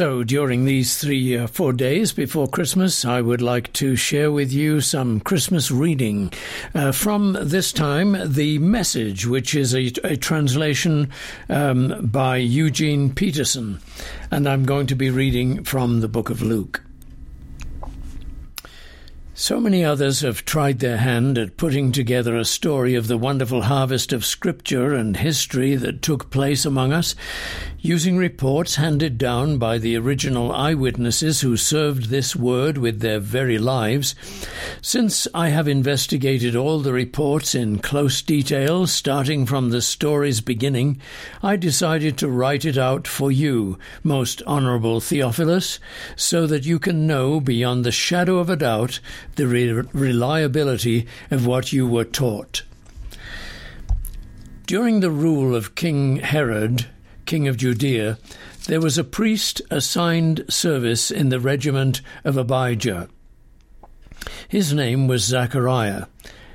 So, during these three, uh, four days before Christmas, I would like to share with you some Christmas reading uh, from this time, The Message, which is a, a translation um, by Eugene Peterson. And I'm going to be reading from the book of Luke. So many others have tried their hand at putting together a story of the wonderful harvest of scripture and history that took place among us, using reports handed down by the original eyewitnesses who served this word with their very lives. Since I have investigated all the reports in close detail, starting from the story's beginning, I decided to write it out for you, most honourable Theophilus, so that you can know beyond the shadow of a doubt the re- reliability of what you were taught. During the rule of King Herod, king of Judea, there was a priest assigned service in the regiment of Abijah. His name was Zachariah.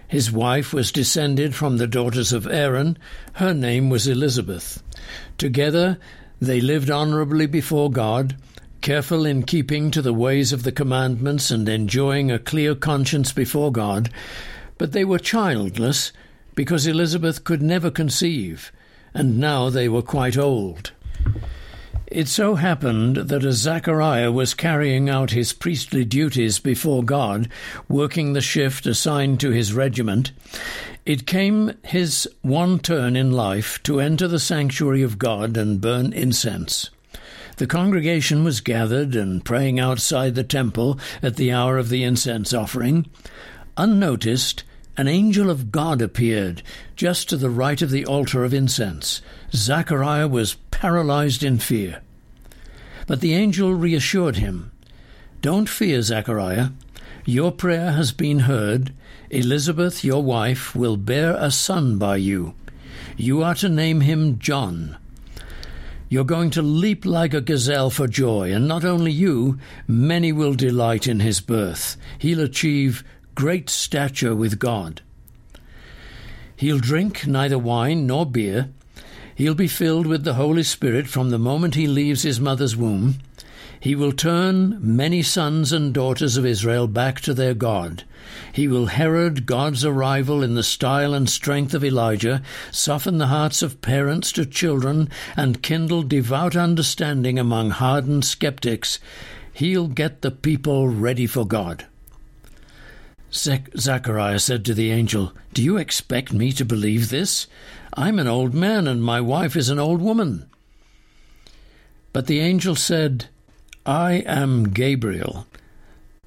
His wife was descended from the daughters of Aaron. Her name was Elizabeth. Together they lived honourably before God careful in keeping to the ways of the commandments and enjoying a clear conscience before God, but they were childless because Elizabeth could never conceive, and now they were quite old. It so happened that as Zachariah was carrying out his priestly duties before God, working the shift assigned to his regiment, it came his one turn in life to enter the sanctuary of God and burn incense. The congregation was gathered and praying outside the temple at the hour of the incense offering. Unnoticed, an angel of God appeared just to the right of the altar of incense. Zachariah was paralyzed in fear. But the angel reassured him Don't fear, Zachariah. Your prayer has been heard. Elizabeth, your wife, will bear a son by you. You are to name him John. You're going to leap like a gazelle for joy, and not only you, many will delight in his birth. He'll achieve great stature with God. He'll drink neither wine nor beer. He'll be filled with the Holy Spirit from the moment he leaves his mother's womb. He will turn many sons and daughters of Israel back to their God. He will herald God's arrival in the style and strength of Elijah, soften the hearts of parents to children, and kindle devout understanding among hardened skeptics. He'll get the people ready for God. Zachariah said to the angel, Do you expect me to believe this? I'm an old man, and my wife is an old woman. But the angel said, I am Gabriel,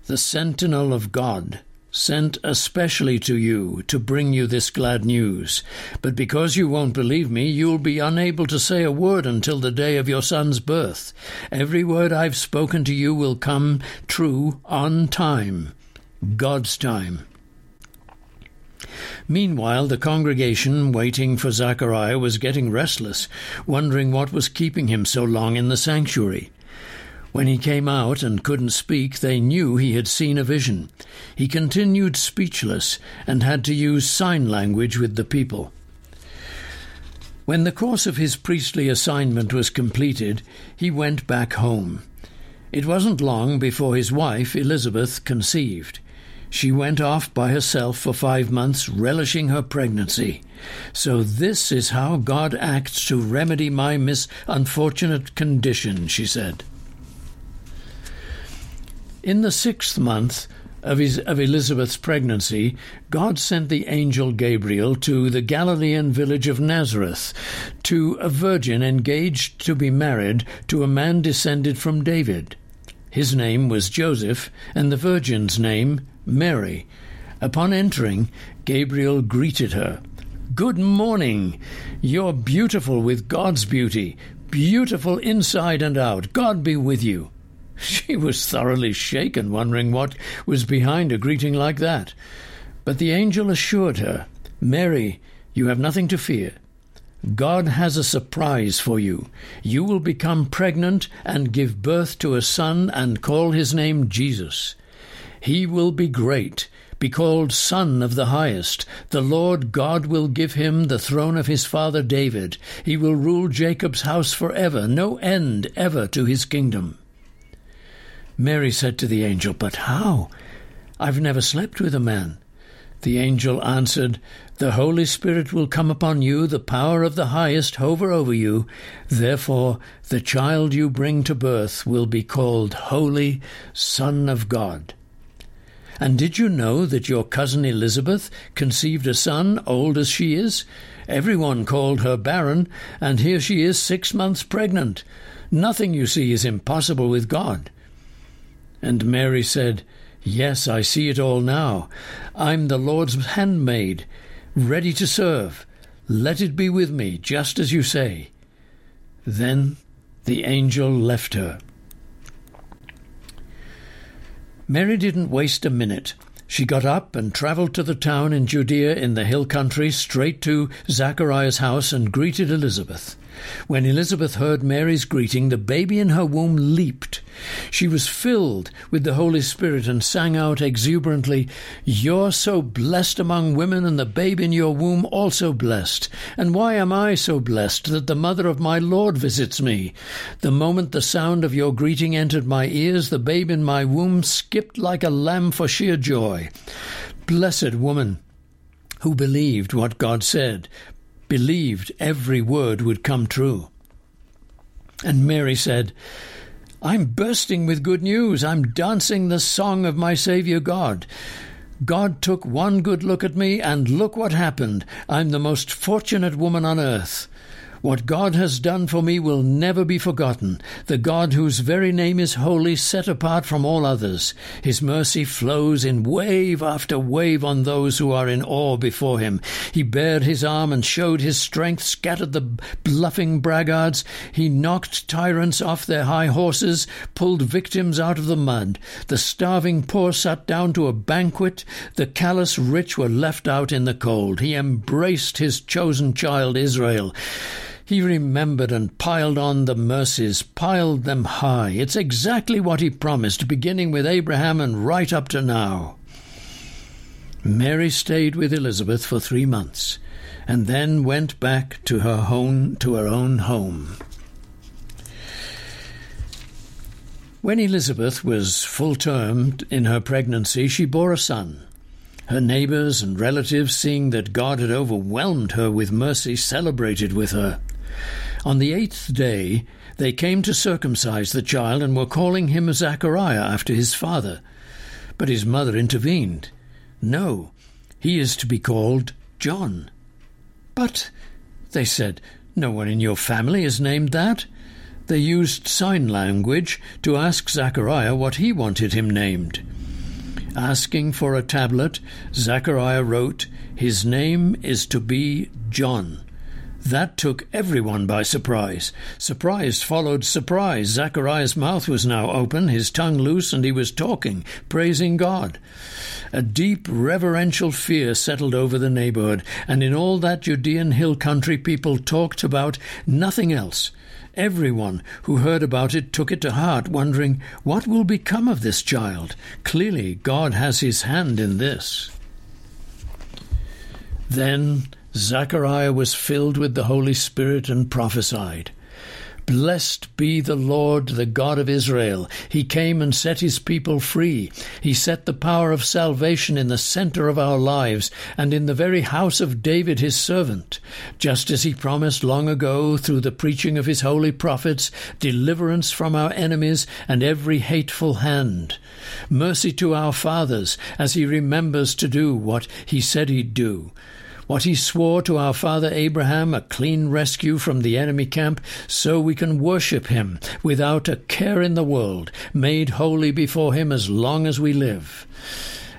the sentinel of God, sent especially to you to bring you this glad news. But because you won't believe me, you'll be unable to say a word until the day of your son's birth. Every word I've spoken to you will come true on time, God's time. Meanwhile, the congregation, waiting for Zachariah, was getting restless, wondering what was keeping him so long in the sanctuary. When he came out and couldn't speak, they knew he had seen a vision. He continued speechless and had to use sign language with the people. When the course of his priestly assignment was completed, he went back home. It wasn't long before his wife, Elizabeth, conceived. She went off by herself for five months, relishing her pregnancy. So this is how God acts to remedy my misunfortunate condition, she said. In the sixth month of, his, of Elizabeth's pregnancy, God sent the angel Gabriel to the Galilean village of Nazareth to a virgin engaged to be married to a man descended from David. His name was Joseph, and the virgin's name Mary. Upon entering, Gabriel greeted her. Good morning! You're beautiful with God's beauty, beautiful inside and out. God be with you. She was thoroughly shaken, wondering what was behind a greeting like that. But the angel assured her, Mary, you have nothing to fear. God has a surprise for you. You will become pregnant and give birth to a son and call his name Jesus. He will be great, be called Son of the Highest. The Lord God will give him the throne of his father David. He will rule Jacob's house forever, no end ever to his kingdom Mary said to the angel, But how? I've never slept with a man. The angel answered, The Holy Spirit will come upon you, the power of the highest hover over you. Therefore, the child you bring to birth will be called Holy Son of God. And did you know that your cousin Elizabeth conceived a son, old as she is? Everyone called her barren, and here she is six months pregnant. Nothing, you see, is impossible with God. And Mary said, Yes, I see it all now. I'm the Lord's handmaid, ready to serve. Let it be with me, just as you say. Then the angel left her. Mary didn't waste a minute. She got up and travelled to the town in Judea in the hill country, straight to Zachariah's house, and greeted Elizabeth. When Elizabeth heard Mary's greeting, the baby in her womb leaped. She was filled with the Holy Spirit and sang out exuberantly, You're so blessed among women, and the babe in your womb also blessed. And why am I so blessed that the mother of my Lord visits me? The moment the sound of your greeting entered my ears, the babe in my womb skipped like a lamb for sheer joy. Blessed woman! who believed what God said, believed every word would come true. And Mary said, I'm bursting with good news. I'm dancing the song of my Saviour God. God took one good look at me, and look what happened. I'm the most fortunate woman on earth. What God has done for me will never be forgotten. The God whose very name is holy, set apart from all others. His mercy flows in wave after wave on those who are in awe before him. He bared his arm and showed his strength, scattered the bluffing braggarts. He knocked tyrants off their high horses, pulled victims out of the mud. The starving poor sat down to a banquet. The callous rich were left out in the cold. He embraced his chosen child Israel. He remembered and piled on the mercies, piled them high. It's exactly what he promised, beginning with Abraham and right up to now. Mary stayed with Elizabeth for three months, and then went back to her home to her own home. When Elizabeth was full termed in her pregnancy, she bore a son. Her neighbors and relatives, seeing that God had overwhelmed her with mercy, celebrated with her. On the eighth day they came to circumcise the child and were calling him Zachariah after his father. But his mother intervened. No, he is to be called John. But, they said, no one in your family is named that. They used sign language to ask Zachariah what he wanted him named. Asking for a tablet, Zachariah wrote, His name is to be John. That took everyone by surprise. Surprise followed surprise. Zachariah's mouth was now open, his tongue loose, and he was talking, praising God. A deep reverential fear settled over the neighborhood, and in all that Judean hill country people talked about nothing else. Everyone who heard about it took it to heart, wondering, what will become of this child? Clearly, God has his hand in this. Then Zachariah was filled with the Holy Spirit and prophesied. Blessed be the Lord, the God of Israel. He came and set his people free. He set the power of salvation in the center of our lives and in the very house of David his servant, just as he promised long ago through the preaching of his holy prophets, deliverance from our enemies and every hateful hand. Mercy to our fathers as he remembers to do what he said he'd do what he swore to our father Abraham, a clean rescue from the enemy camp, so we can worship him without a care in the world, made holy before him as long as we live.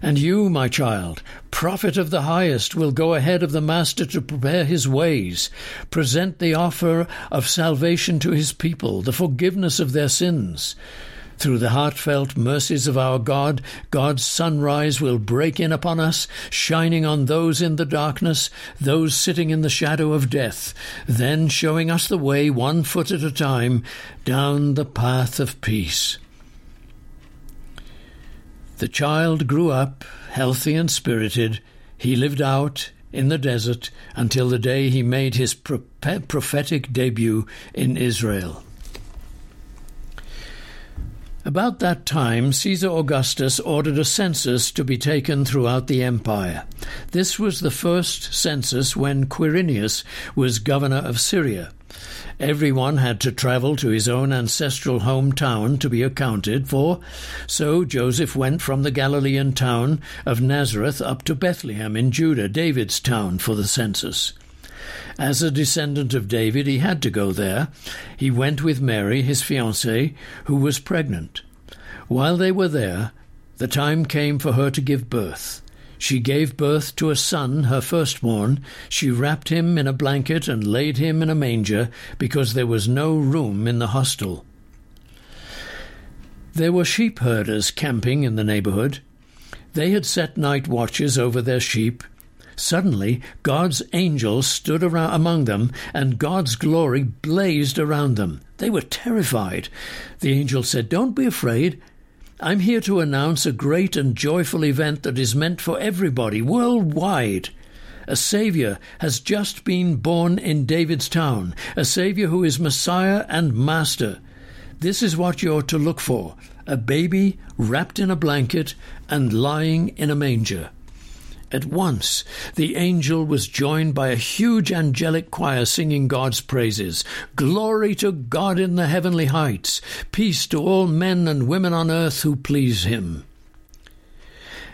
And you, my child, prophet of the highest, will go ahead of the Master to prepare his ways, present the offer of salvation to his people, the forgiveness of their sins. Through the heartfelt mercies of our God, God's sunrise will break in upon us, shining on those in the darkness, those sitting in the shadow of death, then showing us the way, one foot at a time, down the path of peace. The child grew up, healthy and spirited. He lived out in the desert until the day he made his prophetic debut in Israel. About that time, Caesar Augustus ordered a census to be taken throughout the empire. This was the first census when Quirinius was governor of Syria. Everyone had to travel to his own ancestral hometown to be accounted for, so Joseph went from the Galilean town of Nazareth up to Bethlehem in Judah, David's town, for the census. As a descendant of David, he had to go there. He went with Mary, his fiancée, who was pregnant. While they were there, the time came for her to give birth. She gave birth to a son, her firstborn. She wrapped him in a blanket and laid him in a manger, because there was no room in the hostel. There were sheep herders camping in the neighborhood. They had set night watches over their sheep Suddenly, God's angel stood around among them, and God's glory blazed around them. They were terrified. The angel said, Don't be afraid. I'm here to announce a great and joyful event that is meant for everybody worldwide. A Saviour has just been born in David's town, a Saviour who is Messiah and Master. This is what you're to look for a baby wrapped in a blanket and lying in a manger. At once, the angel was joined by a huge angelic choir singing God's praises. Glory to God in the heavenly heights, peace to all men and women on earth who please him.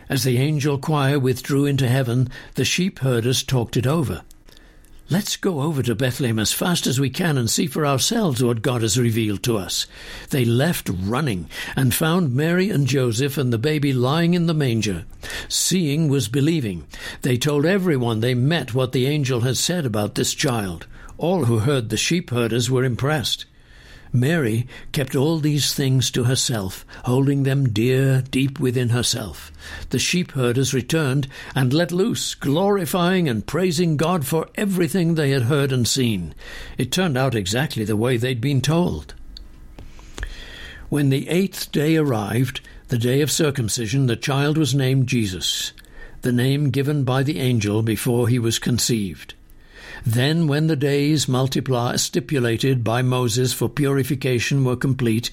As the angel choir withdrew into heaven, the sheep herders talked it over. Let's go over to Bethlehem as fast as we can and see for ourselves what God has revealed to us. They left running and found Mary and Joseph and the baby lying in the manger. Seeing was believing. They told everyone they met what the angel had said about this child. All who heard the sheepherders were impressed. Mary kept all these things to herself, holding them dear deep within herself. The sheep herders returned and let loose, glorifying and praising God for everything they had heard and seen. It turned out exactly the way they'd been told. When the eighth day arrived, the day of circumcision, the child was named Jesus, the name given by the angel before he was conceived. Then, when the days multiply, stipulated by Moses for purification were complete,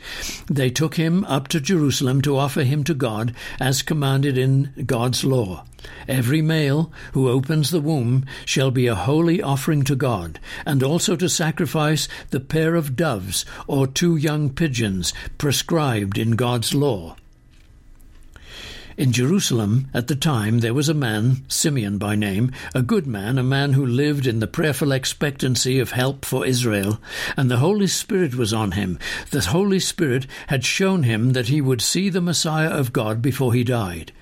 they took him up to Jerusalem to offer him to God, as commanded in God's law. Every male who opens the womb shall be a holy offering to God, and also to sacrifice the pair of doves or two young pigeons prescribed in God's law. In Jerusalem, at the time, there was a man, Simeon by name, a good man, a man who lived in the prayerful expectancy of help for Israel, and the Holy Spirit was on him. The Holy Spirit had shown him that he would see the Messiah of God before he died.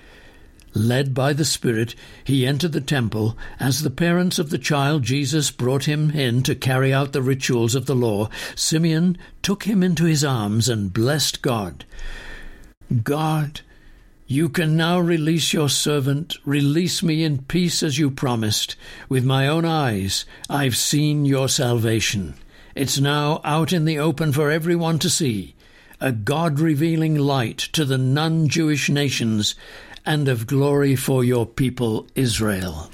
Led by the Spirit, he entered the temple as the parents of the child Jesus brought him in to carry out the rituals of the law. Simeon took him into his arms and blessed God. God, you can now release your servant. Release me in peace as you promised. With my own eyes, I've seen your salvation. It's now out in the open for everyone to see. A God revealing light to the non Jewish nations and of glory for your people Israel.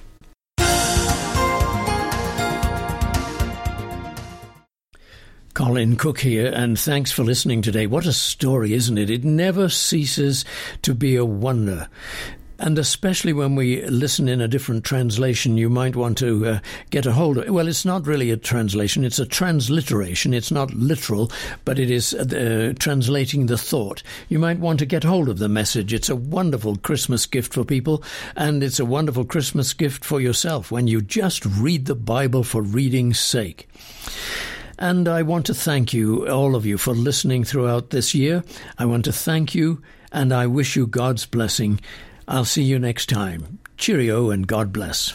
Colin Cook here, and thanks for listening today. What a story, isn't it? It never ceases to be a wonder. And especially when we listen in a different translation, you might want to uh, get a hold of it. Well, it's not really a translation, it's a transliteration. It's not literal, but it is uh, translating the thought. You might want to get hold of the message. It's a wonderful Christmas gift for people, and it's a wonderful Christmas gift for yourself when you just read the Bible for reading's sake. And I want to thank you, all of you, for listening throughout this year. I want to thank you, and I wish you God's blessing. I'll see you next time. Cheerio and God bless.